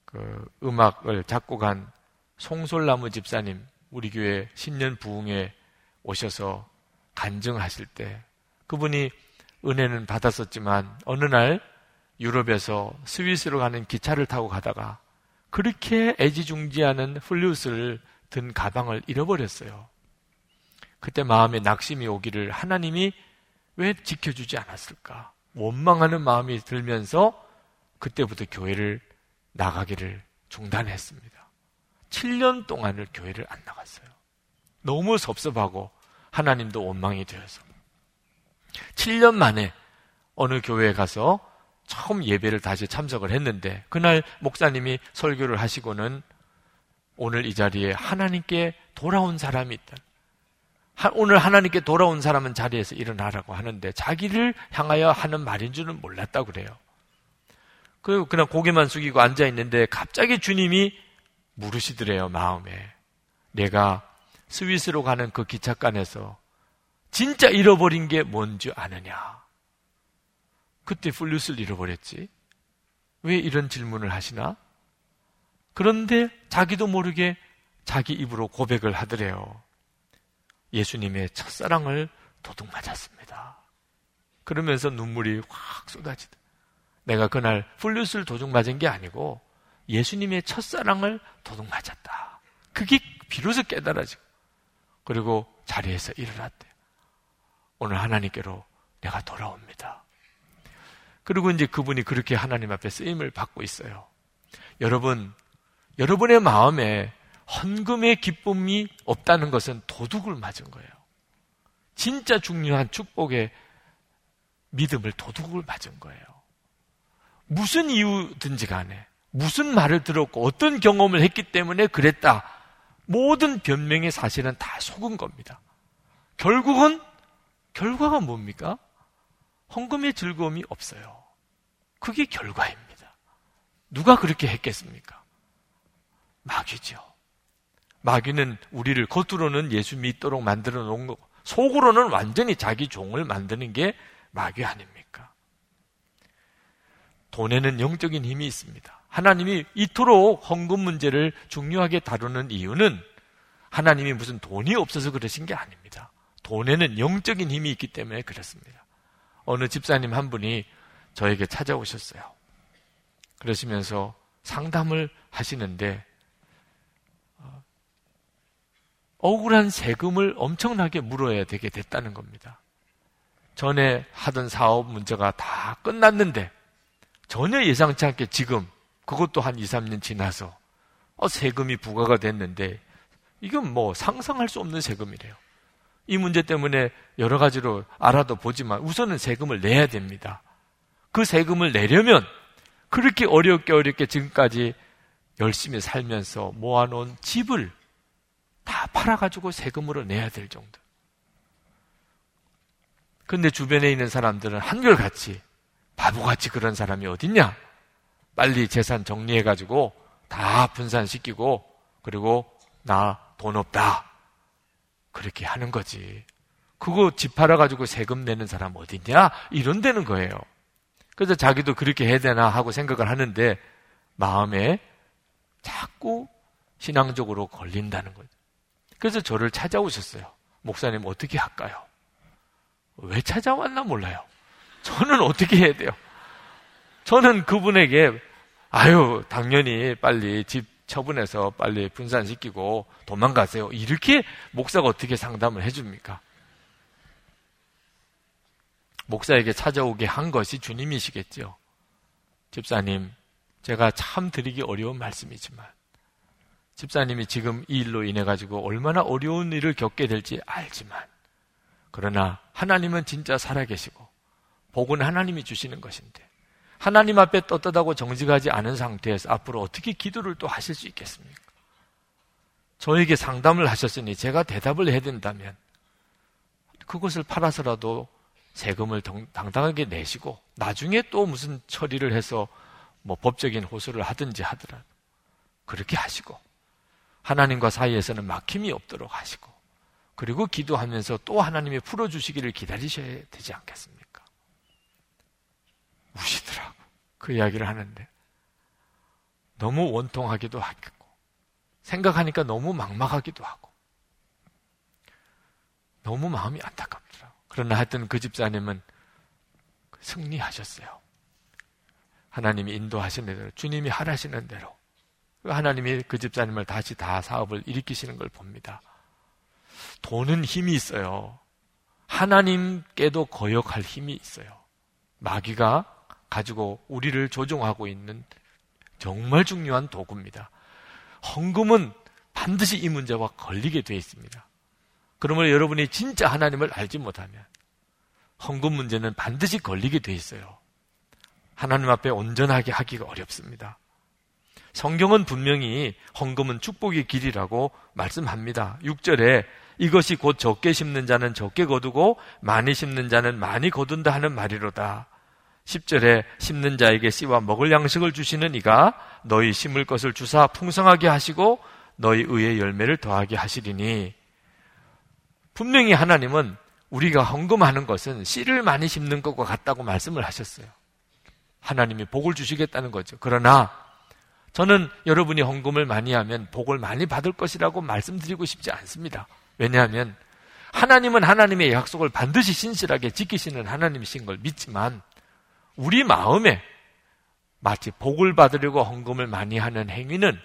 그 음악을 작곡한 송솔나무 집사님 우리 교회 신년 부흥에 오셔서 간증하실 때 그분이 은혜는 받았었지만 어느 날 유럽에서 스위스로 가는 기차를 타고 가다가 그렇게 애지중지하는 플루스를 든 가방을 잃어버렸어요. 그때 마음에 낙심이 오기를 하나님이 왜 지켜주지 않았을까? 원망하는 마음이 들면서 그때부터 교회를 나가기를 중단했습니다. 7년 동안을 교회를 안 나갔어요. 너무 섭섭하고 하나님도 원망이 되어서. 7년 만에 어느 교회에 가서 처음 예배를 다시 참석을 했는데 그날 목사님이 설교를 하시고는 오늘 이 자리에 하나님께 돌아온 사람이 있다. 오늘 하나님께 돌아온 사람은 자리에서 일어나라고 하는데 자기를 향하여 하는 말인 줄은 몰랐다 그래요. 그리고 그냥 고개만 숙이고 앉아 있는데 갑자기 주님이 물으시더래요, 마음에. 내가 스위스로 가는 그 기차간에서 진짜 잃어버린 게 뭔지 아느냐? 그때 플루스를 잃어버렸지. 왜 이런 질문을 하시나? 그런데 자기도 모르게 자기 입으로 고백을 하더래요. 예수님의 첫사랑을 도둑 맞았습니다. 그러면서 눈물이 확 쏟아지다. 내가 그날 플루스를 도둑 맞은 게 아니고 예수님의 첫사랑을 도둑 맞았다. 그게 비로소 깨달아지고 그리고 자리에서 일어났대요. 오늘 하나님께로 내가 돌아옵니다. 그리고 이제 그분이 그렇게 하나님 앞에 쓰임을 받고 있어요. 여러분, 여러분의 마음에 헌금의 기쁨이 없다는 것은 도둑을 맞은 거예요. 진짜 중요한 축복의 믿음을 도둑을 맞은 거예요. 무슨 이유든지 간에, 무슨 말을 들었고, 어떤 경험을 했기 때문에 그랬다. 모든 변명의 사실은 다 속은 겁니다. 결국은, 결과가 뭡니까? 헌금의 즐거움이 없어요. 그게 결과입니다. 누가 그렇게 했겠습니까? 마귀죠. 마귀는 우리를 겉으로는 예수 믿도록 만들어 놓은 거, 속으로는 완전히 자기 종을 만드는 게 마귀 아닙니까? 돈에는 영적인 힘이 있습니다. 하나님이 이토록 헌금 문제를 중요하게 다루는 이유는 하나님이 무슨 돈이 없어서 그러신 게 아닙니다. 돈에는 영적인 힘이 있기 때문에 그렇습니다. 어느 집사님 한 분이 저에게 찾아오셨어요. 그러시면서 상담을 하시는데 억울한 세금을 엄청나게 물어야 되게 됐다는 겁니다. 전에 하던 사업 문제가 다 끝났는데 전혀 예상치 않게 지금 그것도 한 2, 3년 지나서 어, 세금이 부과가 됐는데 이건 뭐 상상할 수 없는 세금이래요. 이 문제 때문에 여러 가지로 알아도 보지만 우선은 세금을 내야 됩니다. 그 세금을 내려면 그렇게 어렵게 어렵게 지금까지 열심히 살면서 모아놓은 집을 다 팔아가지고 세금으로 내야 될 정도. 근데 주변에 있는 사람들은 한결같이 바보같이 그런 사람이 어딨냐? 빨리 재산 정리해가지고 다 분산시키고 그리고 나 돈 없다. 그렇게 하는 거지. 그거 집 팔아가지고 세금 내는 사람 어딨냐? 이런 되는 거예요. 그래서 자기도 그렇게 해야 되나 하고 생각을 하는데 마음에 자꾸 신앙적으로 걸린다는 거죠. 그래서 저를 찾아오셨어요. 목사님 어떻게 할까요? 왜 찾아왔나 몰라요. 저는 어떻게 해야 돼요? 저는 그분에게 아유 당연히 빨리 집 처분해서 빨리 분산시키고 도망가세요. 이렇게 목사가 어떻게 상담을 해줍니까? 목사에게 찾아오게 한 것이 주님이시겠죠. 집사님, 제가 참 드리기 어려운 말씀이지만 집사님이 지금 이 일로 인해 가지고 얼마나 어려운 일을 겪게 될지 알지만, 그러나 하나님은 진짜 살아계시고, 복은 하나님이 주시는 것인데, 하나님 앞에 떳떳하고 정직하지 않은 상태에서 앞으로 어떻게 기도를 또 하실 수 있겠습니까? 저에게 상담을 하셨으니 제가 대답을 해야 된다면 그것을 팔아서라도 세금을 당당하게 내시고 나중에 또 무슨 처리를 해서 뭐 법적인 호소를 하든지 하더라도 그렇게 하시고 하나님과 사이에서는 막힘이 없도록 하시고 그리고 기도하면서 또 하나님이 풀어주시기를 기다리셔야 되지 않겠습니까? 우시더라고. 그 이야기를 하는데 너무 원통하기도 하겠고 생각하니까 너무 막막하기도 하고 너무 마음이 안타깝더라. 그러나 하여튼 그 집사님은 승리하셨어요. 하나님이 인도하시는 대로, 주님이 하라시는 대로, 하나님이 그 집사님을 다시 다 사업을 일으키시는 걸 봅니다. 돈은 힘이 있어요. 하나님께도 거역할 힘이 있어요. 마귀가 가지고 우리를 조종하고 있는 정말 중요한 도구입니다. 헌금은 반드시 이 문제와 걸리게 되어 있습니다. 그러면 여러분이 진짜 하나님을 알지 못하면 헌금 문제는 반드시 걸리게 되어 있어요. 하나님 앞에 온전하게 하기가 어렵습니다. 성경은 분명히 헌금은 축복의 길이라고 말씀합니다. 6절에 이것이 곧 적게 심는 자는 적게 거두고 많이 심는 자는 많이 거둔다 하는 말이로다. 10절에 심는 자에게 씨와 먹을 양식을 주시는 이가 너희 심을 것을 주사 풍성하게 하시고 너희 의의 열매를 더하게 하시리니 분명히 하나님은 우리가 헌금하는 것은 씨를 많이 심는 것과 같다고 말씀을 하셨어요. 하나님이 복을 주시겠다는 거죠. 그러나 저는 여러분이 헌금을 많이 하면 복을 많이 받을 것이라고 말씀드리고 싶지 않습니다. 왜냐하면 하나님은 하나님의 약속을 반드시 신실하게 지키시는 하나님이신 걸 믿지만 우리 마음에 마치 복을 받으려고 헌금을 많이 하는 행위는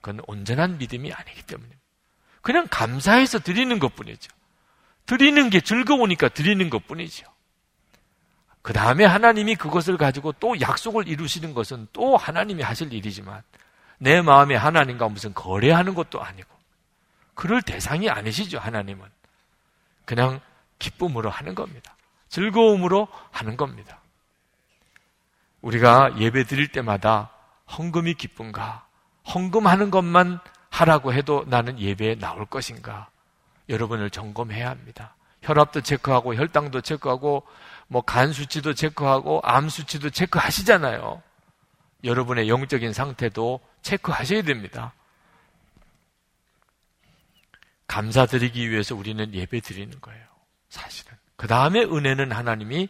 그건 온전한 믿음이 아니기 때문에 그냥 감사해서 드리는 것 뿐이죠. 드리는 게 즐거우니까 드리는 것 뿐이죠. 그 다음에 하나님이 그것을 가지고 또 약속을 이루시는 것은 또 하나님이 하실 일이지만 내 마음에 하나님과 무슨 거래하는 것도 아니고 그럴 대상이 아니시죠, 하나님은. 그냥 기쁨으로 하는 겁니다. 즐거움으로 하는 겁니다. 우리가 예배 드릴 때마다 헌금이 기쁜가? 헌금하는 것만 하라고 해도 나는 예배에 나올 것인가? 여러분을 점검해야 합니다. 혈압도 체크하고 혈당도 체크하고 뭐 간 수치도 체크하고 암 수치도 체크하시잖아요. 여러분의 영적인 상태도 체크하셔야 됩니다. 감사드리기 위해서 우리는 예배 드리는 거예요. 사실은. 그 다음에 은혜는 하나님이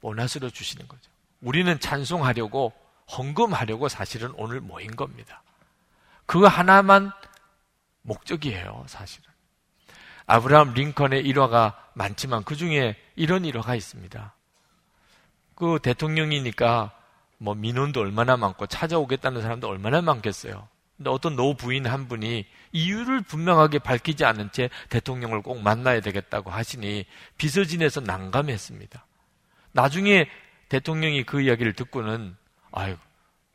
보너스로 주시는 거죠. 우리는 찬송하려고 헌금하려고 사실은 오늘 모인 겁니다. 그거 하나만 목적이에요, 사실은. 아브라함 링컨의 일화가 많지만 그 중에 이런 일화가 있습니다. 그 대통령이니까 뭐 민원도 얼마나 많고 찾아오겠다는 사람도 얼마나 많겠어요. 근데 어떤 노 부인 한 분이 이유를 분명하게 밝히지 않은 채 대통령을 꼭 만나야 되겠다고 하시니 비서진에서 난감했습니다. 나중에 대통령이 그 이야기를 듣고는 아유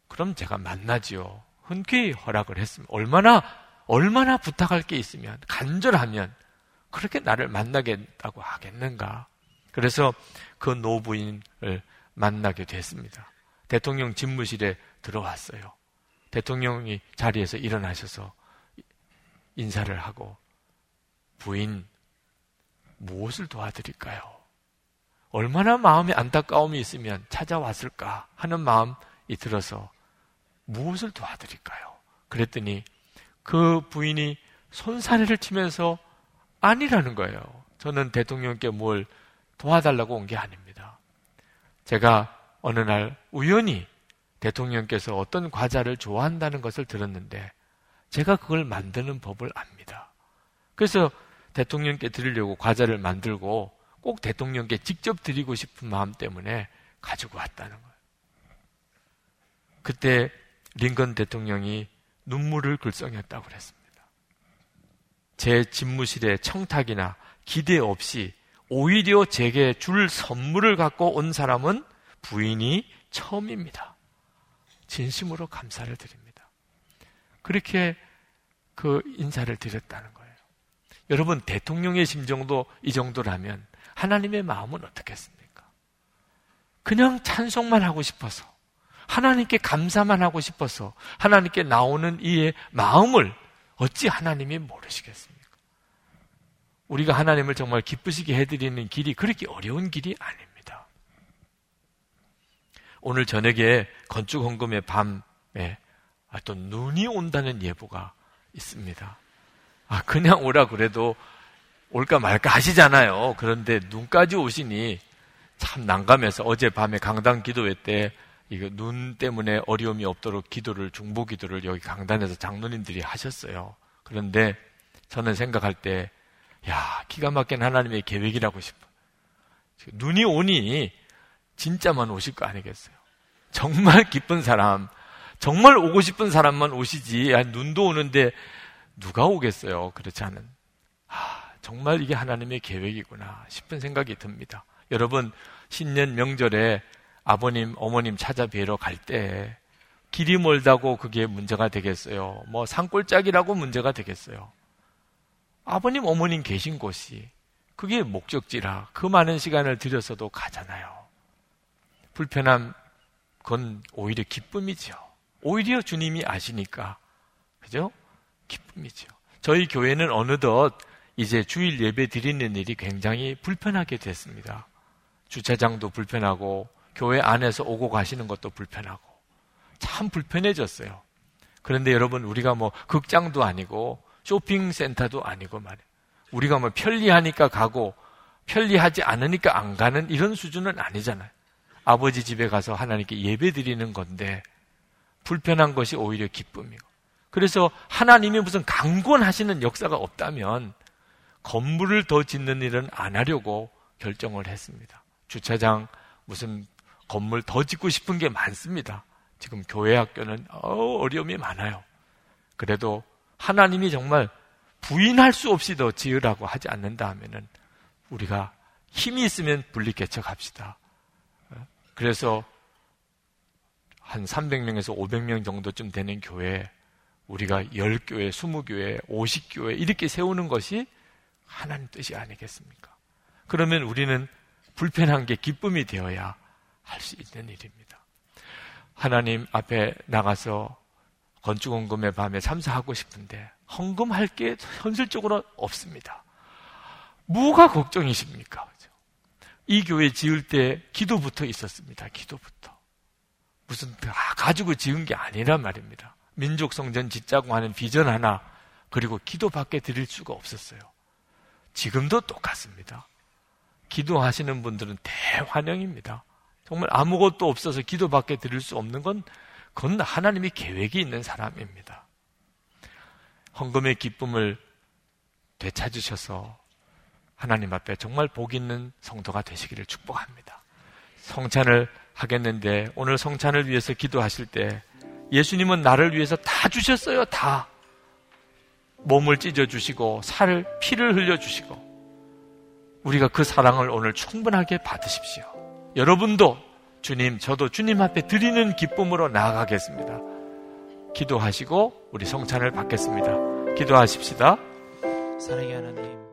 그럼 제가 만나지요. 흔쾌히 허락을 했습니다. 얼마나 얼마나 부탁할 게 있으면 간절하면 그렇게 나를 만나겠다고 하겠는가? 그래서 그 노부인을 만나게 됐습니다. 대통령 집무실에 들어왔어요. 대통령이 자리에서 일어나셔서 인사를 하고 부인 무엇을 도와드릴까요? 얼마나 마음에 안타까움이 있으면 찾아왔을까 하는 마음이 들어서 무엇을 도와드릴까요? 그랬더니 그 부인이 손사래를 치면서 아니라는 거예요. 저는 대통령께 뭘 도와달라고 온 게 아닙니다. 제가 어느 날 우연히 대통령께서 어떤 과자를 좋아한다는 것을 들었는데 제가 그걸 만드는 법을 압니다. 그래서 대통령께 드리려고 과자를 만들고 꼭 대통령께 직접 드리고 싶은 마음 때문에 가지고 왔다는 거예요. 그때 링건 대통령이 눈물을 글썽였다고 그랬습니다. 제 집무실에 청탁이나 기대 없이 오히려 제게 줄 선물을 갖고 온 사람은 부인이 처음입니다. 진심으로 감사를 드립니다. 그렇게 그 인사를 드렸다는 거예요. 여러분, 대통령의 심정도 이 정도라면 하나님의 마음은 어떻겠습니까? 그냥 찬송만 하고 싶어서, 하나님께 감사만 하고 싶어서, 하나님께 나오는 이의 마음을 어찌 하나님이 모르시겠습니까? 우리가 하나님을 정말 기쁘시게 해드리는 길이 그렇게 어려운 길이 아닙니다. 오늘 저녁에 건축 헌금의 밤에 아, 또 눈이 온다는 예보가 있습니다. 아, 그냥 오라 그래도 올까 말까 하시잖아요. 그런데 눈까지 오시니 참 난감해서 어제 밤에 강당 기도회 때 이거 눈 때문에 어려움이 없도록 기도를 중보 기도를 여기 강단에서 장로님들이 하셨어요. 그런데 저는 생각할 때 야, 기가 막힌 하나님의 계획이라고 싶어. 눈이 오니 진짜만 오실 거 아니겠어요? 정말 기쁜 사람, 정말 오고 싶은 사람만 오시지. 야, 눈도 오는데 누가 오겠어요? 그렇지 않은. 아, 정말 이게 하나님의 계획이구나 싶은 생각이 듭니다. 여러분, 신년 명절에 아버님, 어머님 찾아뵈러 갈 때 길이 멀다고 그게 문제가 되겠어요? 뭐 산골짜기라고 문제가 되겠어요? 아버님, 어머님 계신 곳이 그게 목적지라 그 많은 시간을 들여서도 가잖아요. 불편함, 그건 오히려 기쁨이죠. 오히려 주님이 아시니까. 그죠? 기쁨이죠. 저희 교회는 어느덧 이제 주일 예배 드리는 일이 굉장히 불편하게 됐습니다. 주차장도 불편하고 교회 안에서 오고 가시는 것도 불편하고 참 불편해졌어요. 그런데 여러분 우리가 뭐 극장도 아니고 쇼핑센터도 아니고 말이에요. 우리가 뭐 편리하니까 가고 편리하지 않으니까 안 가는 이런 수준은 아니잖아요. 아버지 집에 가서 하나님께 예배 드리는 건데 불편한 것이 오히려 기쁨이고. 그래서 하나님이 무슨 강권하시는 역사가 없다면 건물을 더 짓는 일은 안 하려고 결정을 했습니다. 주차장 무슨 건물 더 짓고 싶은 게 많습니다. 지금 교회 학교는 어려움이 많아요. 그래도 하나님이 정말 부인할 수 없이 더 지으라고 하지 않는다 하면은 우리가 힘이 있으면 분리개척합시다. 그래서 한 300명에서 500명 정도쯤 되는 교회 우리가 10교회, 20교회, 50교회 이렇게 세우는 것이 하나님 뜻이 아니겠습니까? 그러면 우리는 불편한 게 기쁨이 되어야 할 수 있는 일입니다. 하나님 앞에 나가서 건축원금의 밤에 참사하고 싶은데 헌금할 게 현실적으로 없습니다. 뭐가 걱정이십니까? 이 교회 지을 때 기도부터 있었습니다. 기도부터. 무슨 다 가지고 지은 게 아니란 말입니다. 민족 성전 짓자고 하는 비전 하나 그리고 기도밖에 드릴 수가 없었어요. 지금도 똑같습니다. 기도하시는 분들은 대환영입니다. 정말 아무것도 없어서 기도밖에 드릴 수 없는 건 그건 하나님이 계획이 있는 사람입니다. 헌금의 기쁨을 되찾으셔서 하나님 앞에 정말 복 있는 성도가 되시기를 축복합니다. 성찬을 하겠는데 오늘 성찬을 위해서 기도하실 때 예수님은 나를 위해서 다 주셨어요. 다. 몸을 찢어 주시고 살을 피를 흘려 주시고 우리가 그 사랑을 오늘 충분하게 받으십시오. 여러분도 주님, 저도 주님 앞에 드리는 기쁨으로 나아가겠습니다. 기도하시고 우리 성찬을 받겠습니다. 기도하십시다. 사랑의 하나님